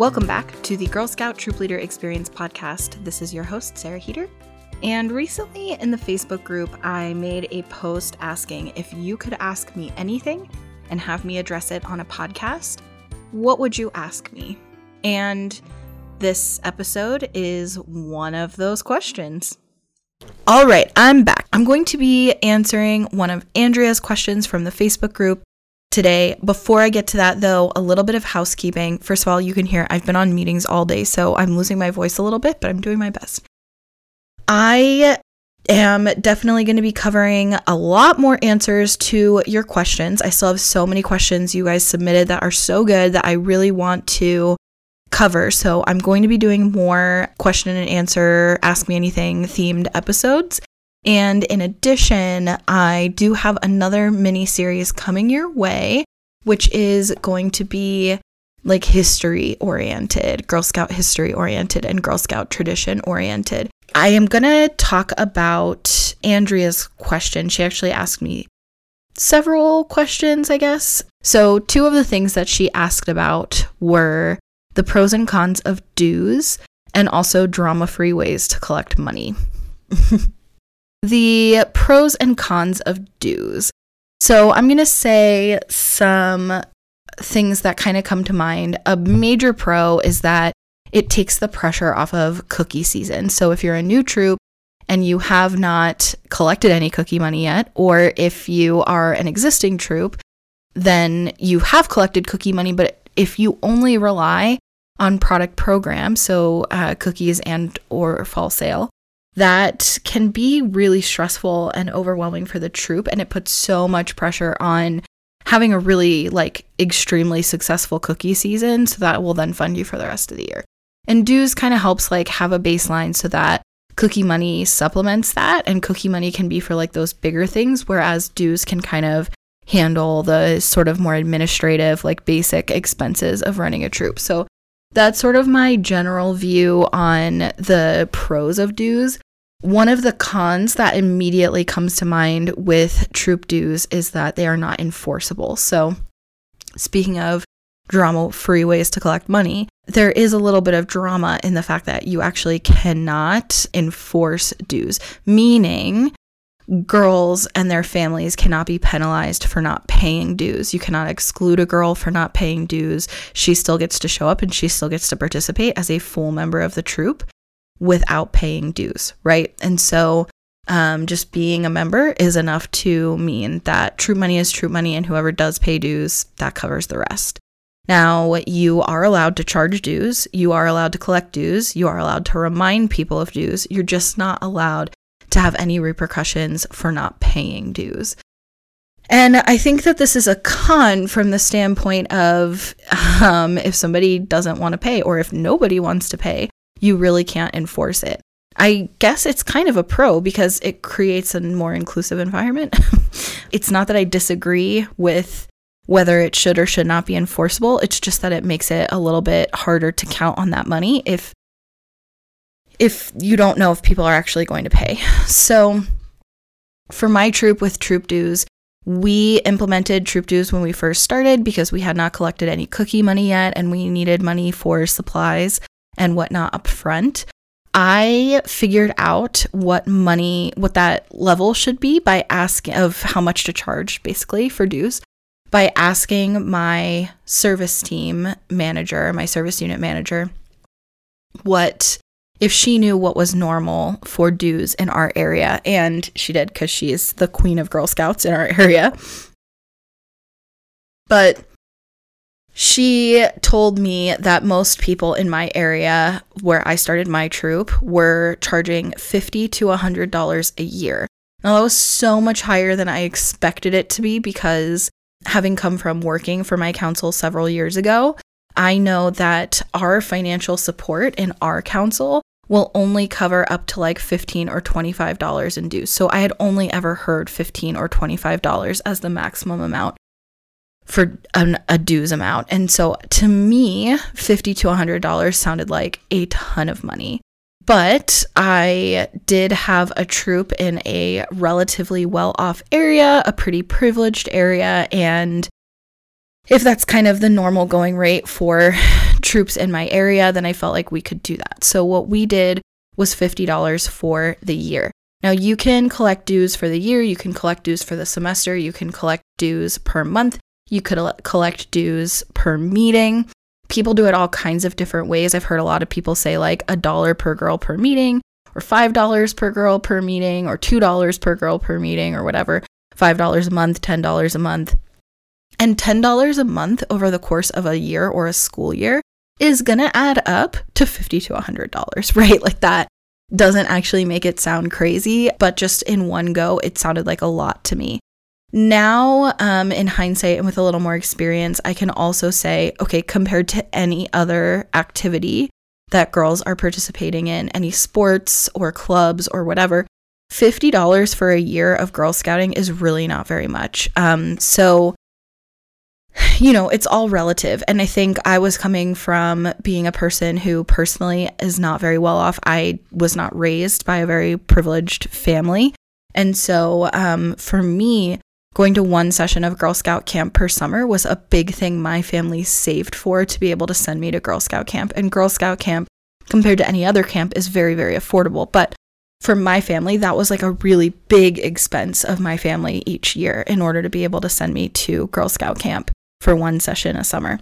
Welcome back to the Girl Scout Troop Leader Experience podcast. This is your host, Sarah Heater. And recently in the Facebook group, I made a post asking if you could ask me anything and have me address it on a podcast, what would you ask me? And this episode is one of those questions. All right, I'm back. I'm going to be answering one of Andrea's questions from the Facebook group today. Before I get to that, though, a little bit of housekeeping. First of all, you can hear I've been on meetings all day, so I'm losing my voice a little bit, but I'm doing my best. I am definitely going to be covering a lot more answers to your questions. I still have so many questions you guys submitted that are so good that I really want to cover. So I'm going to be doing more question and answer, ask me anything themed episodes. And in addition, I do have another mini series coming your way, which is going to be like history oriented, Girl Scout history oriented, and Girl Scout tradition oriented. I am going to talk about Andrea's question. She actually asked me several questions, I guess. So, two of the things that she asked about were the pros and cons of dues, and also drama free ways to collect money. the pros and cons of dues. So I'm going to say some things that kind of come to mind. A major pro is that it takes the pressure off of cookie season. So if you're a new troop and you have not collected any cookie money yet, or if you are an existing troop, then you have collected cookie money, but if you only rely on product programs, so uh, cookies and or fall sale, that can be really stressful and overwhelming for the troop, and it puts so much pressure on having a really like extremely successful cookie season, so that will then fund you for the rest of the year. And dues kind of helps like have a baseline so that cookie money supplements that, and cookie money can be for like those bigger things, whereas dues can kind of handle the sort of more administrative, like basic expenses of running a troop. So that's sort of my general view on the pros of dues. One of the cons that immediately comes to mind with troop dues is that they are not enforceable. So, speaking of drama free ways to collect money, there is a little bit of drama in the fact that you actually cannot enforce dues, meaning girls and their families cannot be penalized for not paying dues. You cannot exclude a girl for not paying dues. She still gets to show up and she still gets to participate as a full member of the troop without paying dues, right? And so um, just being a member is enough to mean that true money is true money and whoever does pay dues, that covers the rest. Now, you are allowed to charge dues, you are allowed to collect dues, you are allowed to remind people of dues. You're just not allowed to have any repercussions for not paying dues. And I think that this is a con from the standpoint of um, if somebody doesn't want to pay or if nobody wants to pay, you really can't enforce it. I guess it's kind of a pro because it creates a more inclusive environment. it's not that I disagree with whether it should or should not be enforceable. It's just that it makes it a little bit harder to count on that money if if you don't know if people are actually going to pay. So, for my troop with troop dues, we implemented troop dues when we first started because we had not collected any cookie money yet and we needed money for supplies and whatnot up front. I figured out what money, what that level should be by asking of how much to charge basically for dues by asking my service team manager, my service unit manager, what if she knew what was normal for dues in our area, and she did because she's the queen of Girl Scouts in our area. But she told me that most people in my area where I started my troop were charging 50 to $100 a year. Now, that was so much higher than I expected it to be because having come from working for my council several years ago, I know that our financial support in our council will only cover up to like 15 or 25 dollars in dues. So I had only ever heard 15 or 25 dollars as the maximum amount for an, a dues amount. And so to me, 50 to 100 dollars sounded like a ton of money. But I did have a troop in a relatively well off area, a pretty privileged area, and if that's kind of the normal going rate for troops in my area, then I felt like we could do that. So what we did was $50 for the year. Now you can collect dues for the year, you can collect dues for the semester, you can collect dues per month, you could collect dues per meeting. People do it all kinds of different ways. I've heard a lot of people say like a dollar per girl per meeting, or $5 per girl per meeting, or $2 per girl per meeting, or whatever. $5 a month, $10 a month. And $10 a month over the course of a year or a school year is going to add up to $50 to $100, right? Like that doesn't actually make it sound crazy, but just in one go, it sounded like a lot to me. Now, um, in hindsight and with a little more experience, I can also say, okay, compared to any other activity that girls are participating in, any sports or clubs or whatever, $50 for a year of Girl Scouting is really not very much. Um, so, you know, it's all relative. And I think I was coming from being a person who personally is not very well off. I was not raised by a very privileged family. And so um, for me, going to one session of Girl Scout camp per summer was a big thing my family saved for to be able to send me to Girl Scout camp. And Girl Scout camp, compared to any other camp, is very, very affordable. But for my family, that was like a really big expense of my family each year in order to be able to send me to Girl Scout camp for one session a summer.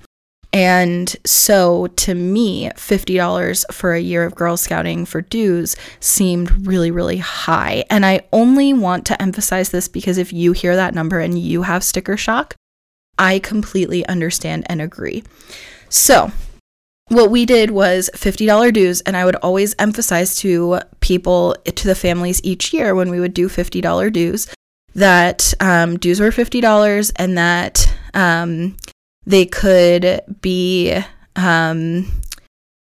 And so to me, $50 for a year of Girl Scouting for dues seemed really, really high. And I only want to emphasize this because if you hear that number and you have sticker shock, I completely understand and agree. So, what we did was $50 dues, and I would always emphasize to people, to the families each year when we would do $50 dues, that um, dues were $50 and that um, they could be, um,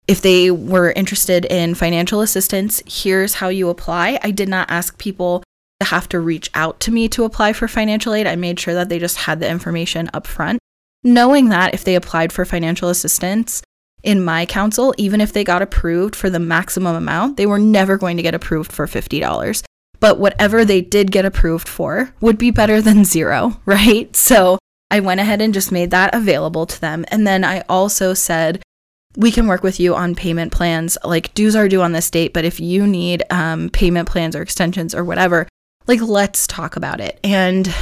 if they were interested in financial assistance, here's how you apply. I did not ask people to have to reach out to me to apply for financial aid. I made sure that they just had the information up front, knowing that if they applied for financial assistance, in my council, even if they got approved for the maximum amount, they were never going to get approved for $50 but whatever they did get approved for would be better than zero, right? So I went ahead and just made that available to them. And then I also said, we can work with you on payment plans. Like dues are due on this date, but if you need um, payment plans or extensions or whatever, like let's talk about it. And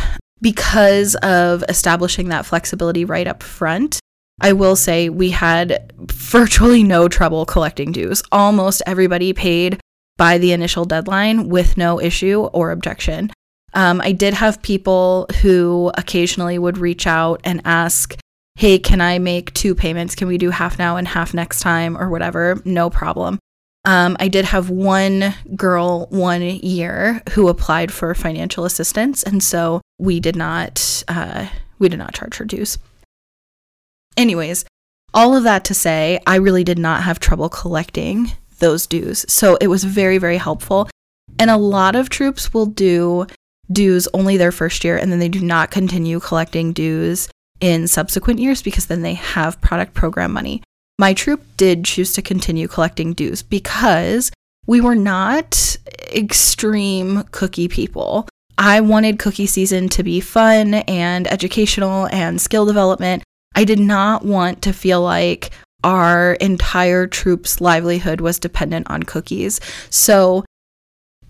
because of establishing that flexibility right up front, I will say we had virtually no trouble collecting dues. Almost everybody paid by the initial deadline with no issue or objection. Um, I did have people who occasionally would reach out and ask, Hey, can I make two payments? Can we do half now and half next time or whatever? No problem. Um, I did have one girl one year who applied for financial assistance, and so we did not uh, we did not charge her dues. Anyways, all of that to say, I really did not have trouble collecting those dues. So it was very, very helpful. And a lot of troops will do dues only their first year and then they do not continue collecting dues in subsequent years because then they have product program money. My troop did choose to continue collecting dues because we were not extreme cookie people. I wanted cookie season to be fun and educational and skill development. I did not want to feel like, our entire troop's livelihood was dependent on cookies. So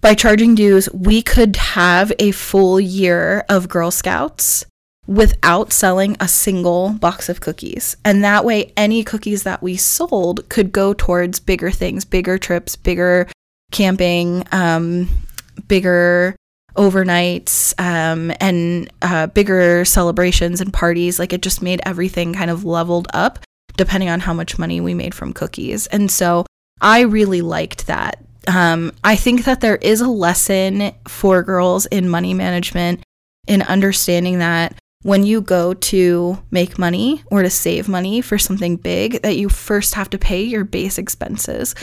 by charging dues, we could have a full year of Girl Scouts without selling a single box of cookies. And that way, any cookies that we sold could go towards bigger things, bigger trips, bigger camping, um, bigger overnights, um, and uh, bigger celebrations and parties. Like it just made everything kind of leveled up depending on how much money we made from cookies. And so I really liked that. Um, I think that there is a lesson for girls in money management in understanding that when you go to make money or to save money for something big that you first have to pay your base expenses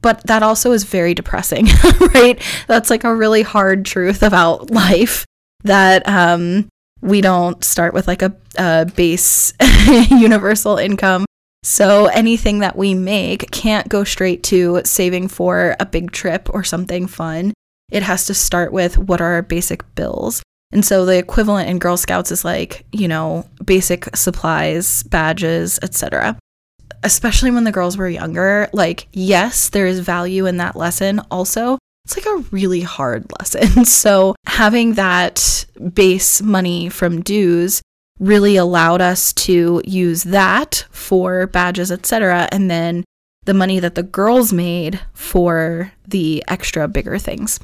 but that also is very depressing right that's like a really hard truth about life that um, we don't start with like a, a base universal income. So anything that we make can't go straight to saving for a big trip or something fun. It has to start with what are our basic bills. And so the equivalent in Girl Scouts is like, you know, basic supplies, badges, etc. especially when the girls were younger, like, yes, there is value in that lesson. Also, it's like a really hard lesson. So, having that base money from dues really allowed us to use that for badges, etc. And then the money that the girls made for the extra bigger things.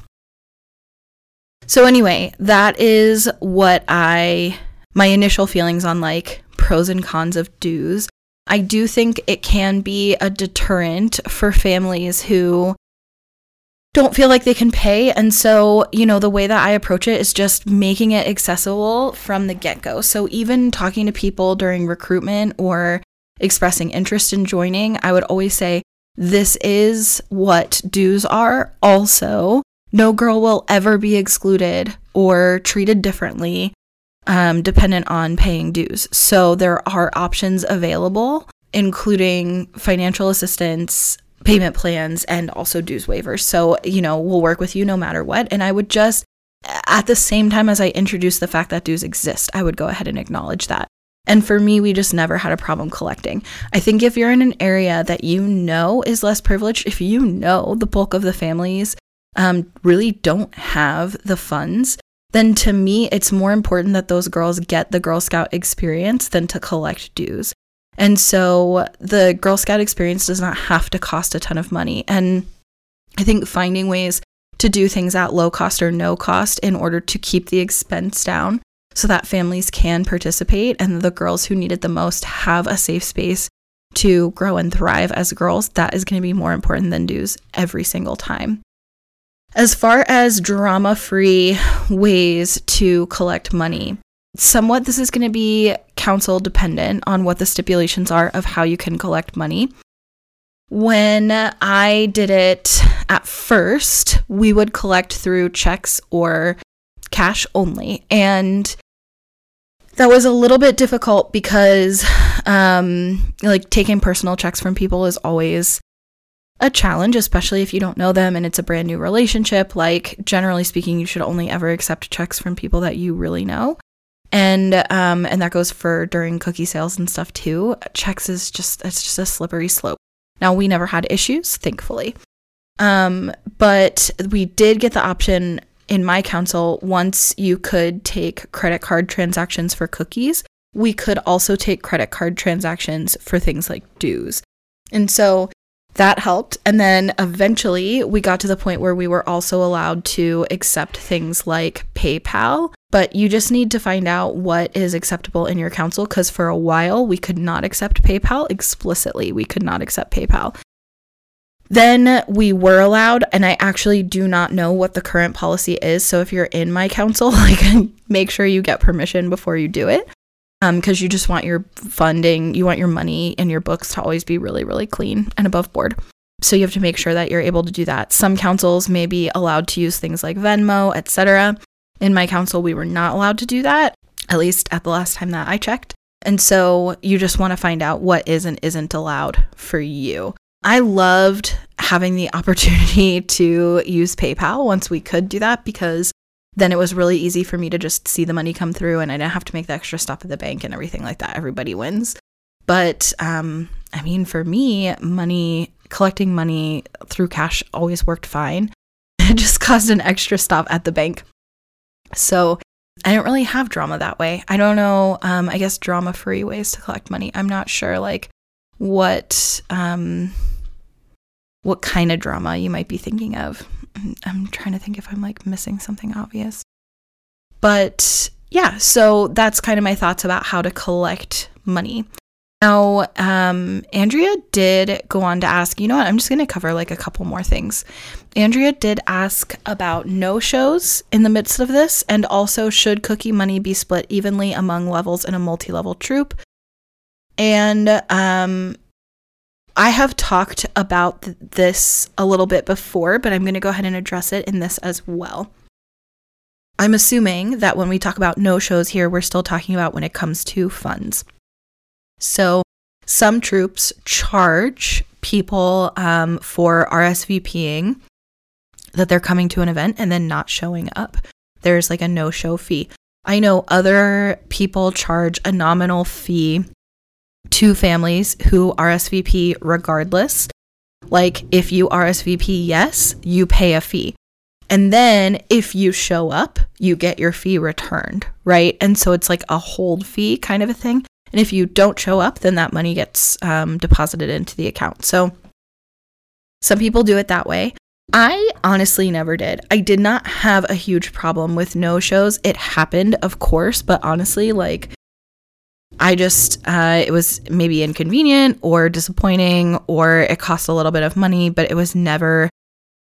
So, anyway, that is what I, my initial feelings on like pros and cons of dues. I do think it can be a deterrent for families who don't feel like they can pay. And so, you know, the way that I approach it is just making it accessible from the get go. So, even talking to people during recruitment or expressing interest in joining, I would always say, this is what dues are. Also, no girl will ever be excluded or treated differently um, dependent on paying dues. So there are options available, including financial assistance, payment plans, and also dues waivers. So, you know, we'll work with you no matter what. And I would just, at the same time as I introduce the fact that dues exist, I would go ahead and acknowledge that. And for me, we just never had a problem collecting. I think if you're in an area that you know is less privileged, if you know the bulk of the families um, really don't have the funds, then to me, it's more important that those girls get the Girl Scout experience than to collect dues. And so the Girl Scout experience does not have to cost a ton of money. And I think finding ways to do things at low cost or no cost in order to keep the expense down so that families can participate and the girls who need it the most have a safe space to grow and thrive as girls, that is going to be more important than dues every single time. As far as drama free ways to collect money, somewhat this is going to be council dependent on what the stipulations are of how you can collect money. When I did it at first, we would collect through checks or cash only. And that was a little bit difficult because um like taking personal checks from people is always a challenge, especially if you don't know them and it's a brand new relationship. Like, generally speaking, you should only ever accept checks from people that you really know. And um, and that goes for during cookie sales and stuff too. Checks is just it's just a slippery slope. Now we never had issues, thankfully. Um, but we did get the option in my council once you could take credit card transactions for cookies, we could also take credit card transactions for things like dues. And so that helped. And then eventually we got to the point where we were also allowed to accept things like PayPal. But you just need to find out what is acceptable in your council because for a while we could not accept PayPal explicitly. We could not accept PayPal. Then we were allowed, and I actually do not know what the current policy is. So if you're in my council, like make sure you get permission before you do it because um, you just want your funding, you want your money and your books to always be really, really clean and above board. So you have to make sure that you're able to do that. Some councils may be allowed to use things like Venmo, etc. In my council, we were not allowed to do that, at least at the last time that I checked. And so you just want to find out what is and isn't allowed for you. I loved having the opportunity to use PayPal once we could do that because then it was really easy for me to just see the money come through and I didn't have to make the extra stop at the bank and everything like that. Everybody wins. But um, I mean, for me, money, collecting money through cash always worked fine. It just caused an extra stop at the bank. So I don't really have drama that way. I don't know, um, I guess drama free ways to collect money. I'm not sure like what um what kind of drama you might be thinking of. I'm trying to think if I'm like missing something obvious. But yeah, so that's kind of my thoughts about how to collect money. Now, um, Andrea did go on to ask, you know what, I'm just going to cover like a couple more things. Andrea did ask about no shows in the midst of this, and also should cookie money be split evenly among levels in a multi level troop? And um, I have talked about th- this a little bit before, but I'm going to go ahead and address it in this as well. I'm assuming that when we talk about no shows here, we're still talking about when it comes to funds. So, some troops charge people um, for RSVPing that they're coming to an event and then not showing up. There's like a no show fee. I know other people charge a nominal fee to families who RSVP regardless. Like if you RSVP yes, you pay a fee. And then if you show up, you get your fee returned, right? And so it's like a hold fee kind of a thing. And if you don't show up, then that money gets um, deposited into the account. So some people do it that way. I honestly never did. I did not have a huge problem with no shows. It happened, of course, but honestly, like, I just, uh, it was maybe inconvenient or disappointing or it cost a little bit of money, but it was never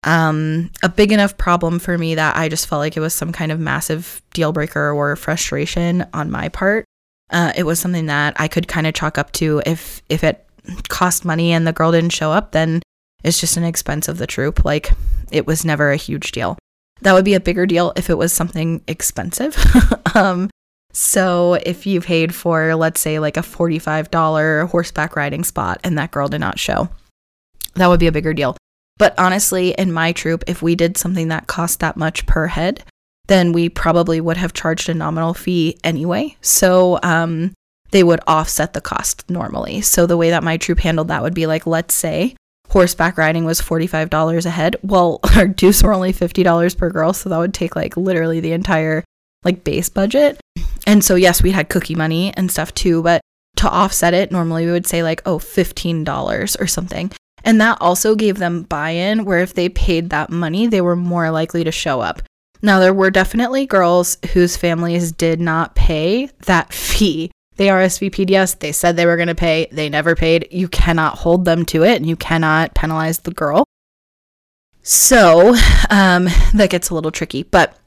um, a big enough problem for me that I just felt like it was some kind of massive deal breaker or frustration on my part. Uh, it was something that I could kind of chalk up to if if it cost money and the girl didn't show up, then it's just an expense of the troop. Like it was never a huge deal. That would be a bigger deal if it was something expensive. um, so if you paid for, let's say, like a $45 horseback riding spot and that girl did not show, that would be a bigger deal. But honestly, in my troop, if we did something that cost that much per head, then we probably would have charged a nominal fee anyway. So um, they would offset the cost normally. So the way that my troop handled that would be like, let's say horseback riding was $45 a head. Well, our dues were only $50 per girl, so that would take like literally the entire like base budget. And so yes, we had cookie money and stuff too, but to offset it, normally we would say like, oh, $15 or something. And that also gave them buy-in where if they paid that money, they were more likely to show up. Now, there were definitely girls whose families did not pay that fee they RSVP'd yes. They said they were going to pay. They never paid. You cannot hold them to it and you cannot penalize the girl. So um, that gets a little tricky. But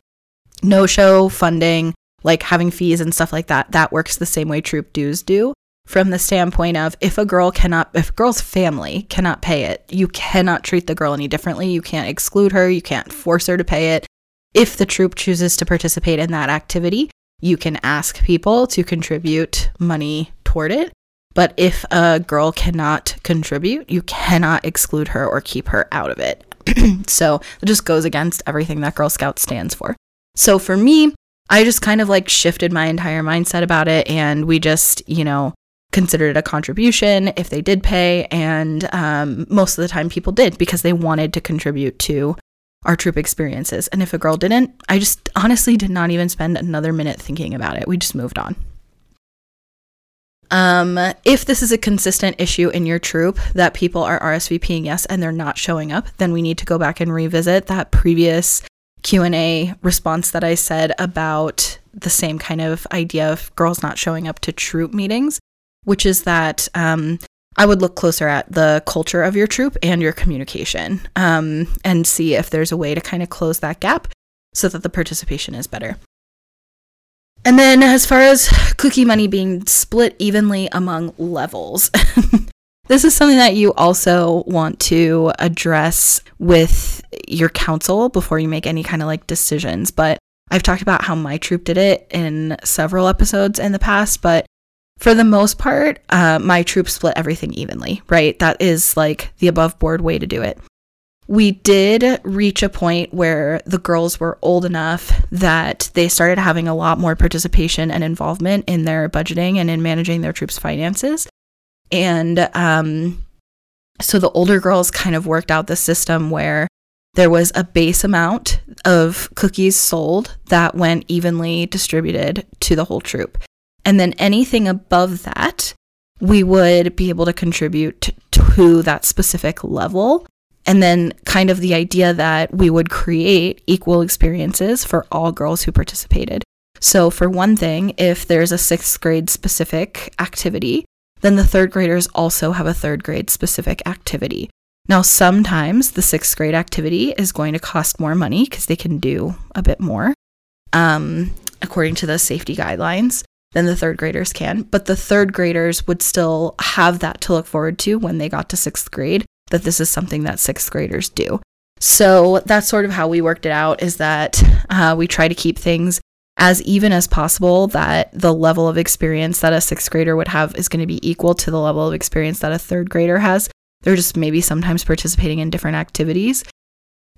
no show funding, like having fees and stuff like that, that works the same way troop dues do. From the standpoint of if a girl cannot, if a girl's family cannot pay it, you cannot treat the girl any differently. You can't exclude her. You can't force her to pay it. If the troop chooses to participate in that activity, you can ask people to contribute money toward it. But if a girl cannot contribute, you cannot exclude her or keep her out of it. so it just goes against everything that Girl Scout stands for. So for me, I just kind of like shifted my entire mindset about it and we just, you know, considered it a contribution if they did pay. And um, most of the time people did because they wanted to contribute to our troop experiences. And if a girl didn't, I just honestly did not even spend another minute thinking about it. We just moved on. Um, if this is a consistent issue in your troop that people are RSVPing yes and they're not showing up, then we need to go back and revisit that previous Q&A response that I said about the same kind of idea of girls not showing up to troop meetings, which is that um, I would look closer at the culture of your troop and your communication um, and see if there's a way to kind of close that gap so that the participation is better. And then, as far as cookie money being split evenly among levels, this is something that you also want to address with your council before you make any kind of like decisions. But I've talked about how my troop did it in several episodes in the past, but for the most part, uh, my troops split everything evenly, right? That is like the above board way to do it. We did reach a point where the girls were old enough that they started having a lot more participation and involvement in their budgeting and in managing their troops' finances. And um, so the older girls kind of worked out the system where there was a base amount of cookies sold that went evenly distributed to the whole troop. And then anything above that, we would be able to contribute to that specific level. And then, kind of the idea that we would create equal experiences for all girls who participated. So, for one thing, if there's a sixth grade specific activity, then the third graders also have a third grade specific activity. Now, sometimes the sixth grade activity is going to cost more money because they can do a bit more, um, according to the safety guidelines than the third graders can. But the third graders would still have that to look forward to when they got to sixth grade, that this is something that sixth graders do. So that's sort of how we worked it out is that uh, we try to keep things as even as possible, that the level of experience that a sixth grader would have is going to be equal to the level of experience that a third grader has. They're just maybe sometimes participating in different activities.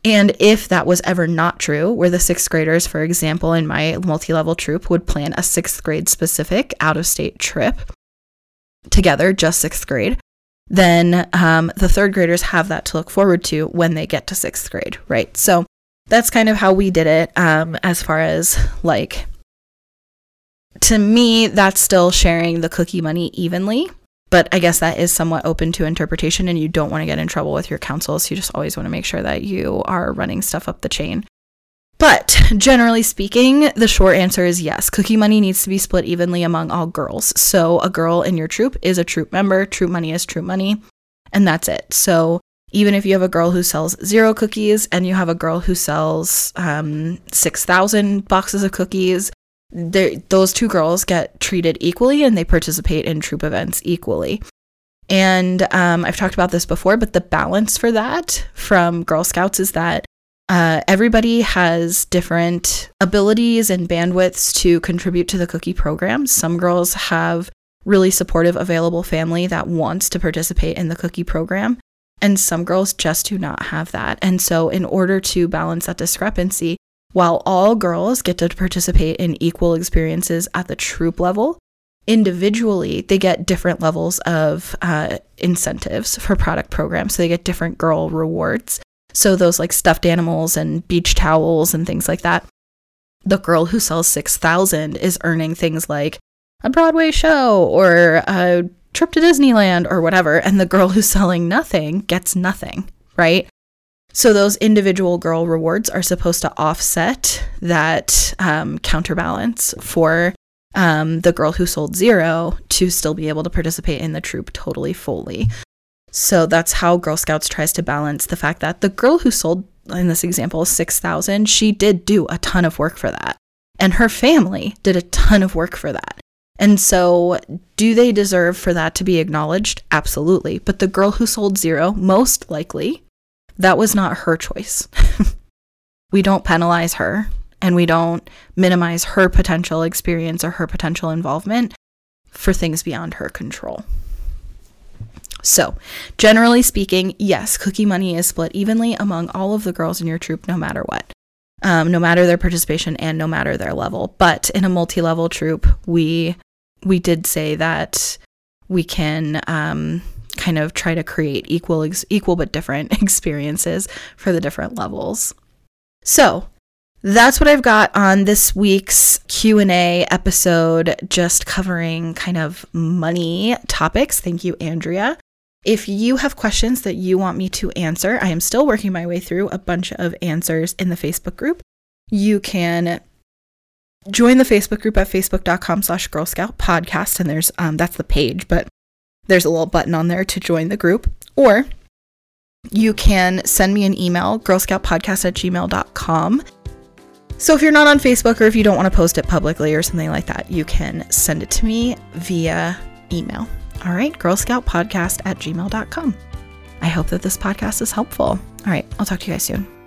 And if that was ever not true, where the sixth graders, for example, in my multi level troop would plan a sixth grade specific out of state trip, together, just sixth grade, then um, the third graders have that to look forward to when they get to sixth grade, right? So that's kind of how we did it um, as far as like, to me, that's still sharing the cookie money evenly. But I guess that is somewhat open to interpretation, and you don't want to get in trouble with your councils. You just always want to make sure that you are running stuff up the chain. But generally speaking, the short answer is yes. Cookie money needs to be split evenly among all girls. So a girl in your troop is a troop member, troop money is troop money, and that's it. So even if you have a girl who sells zero cookies and you have a girl who sells um, 6,000 boxes of cookies, those two girls get treated equally and they participate in troop events equally. And um, I've talked about this before, but the balance for that from Girl Scouts is that uh, everybody has different abilities and bandwidths to contribute to the cookie program. Some girls have really supportive, available family that wants to participate in the cookie program, and some girls just do not have that. And so, in order to balance that discrepancy, while all girls get to participate in equal experiences at the troop level, individually they get different levels of uh, incentives for product programs. So they get different girl rewards. So those like stuffed animals and beach towels and things like that. The girl who sells 6,000 is earning things like a Broadway show or a trip to Disneyland or whatever. And the girl who's selling nothing gets nothing, right? So those individual girl rewards are supposed to offset that um, counterbalance for um, the girl who sold zero to still be able to participate in the troop totally fully. So that's how Girl Scouts tries to balance the fact that the girl who sold in this example 6,000, she did do a ton of work for that. And her family did a ton of work for that. And so, do they deserve for that to be acknowledged? Absolutely. But the girl who sold zero, most likely, that was not her choice. we don't penalize her and we don't minimize her potential experience or her potential involvement for things beyond her control. So, generally speaking, yes, cookie money is split evenly among all of the girls in your troop, no matter what, um, no matter their participation and no matter their level. But in a multi-level troop, we we did say that we can um, kind of try to create equal ex- equal but different experiences for the different levels. So, that's what I've got on this week's Q&A episode just covering kind of money topics. Thank you Andrea. If you have questions that you want me to answer, I am still working my way through a bunch of answers in the Facebook group. You can join the Facebook group at facebook.com slash Girl Scout podcast. And there's, um, that's the page, but there's a little button on there to join the group. Or you can send me an email, girlscoutpodcast at gmail.com. So if you're not on Facebook or if you don't want to post it publicly or something like that, you can send it to me via email. All right, Girl Scout Podcast at gmail.com. I hope that this podcast is helpful. All right, I'll talk to you guys soon.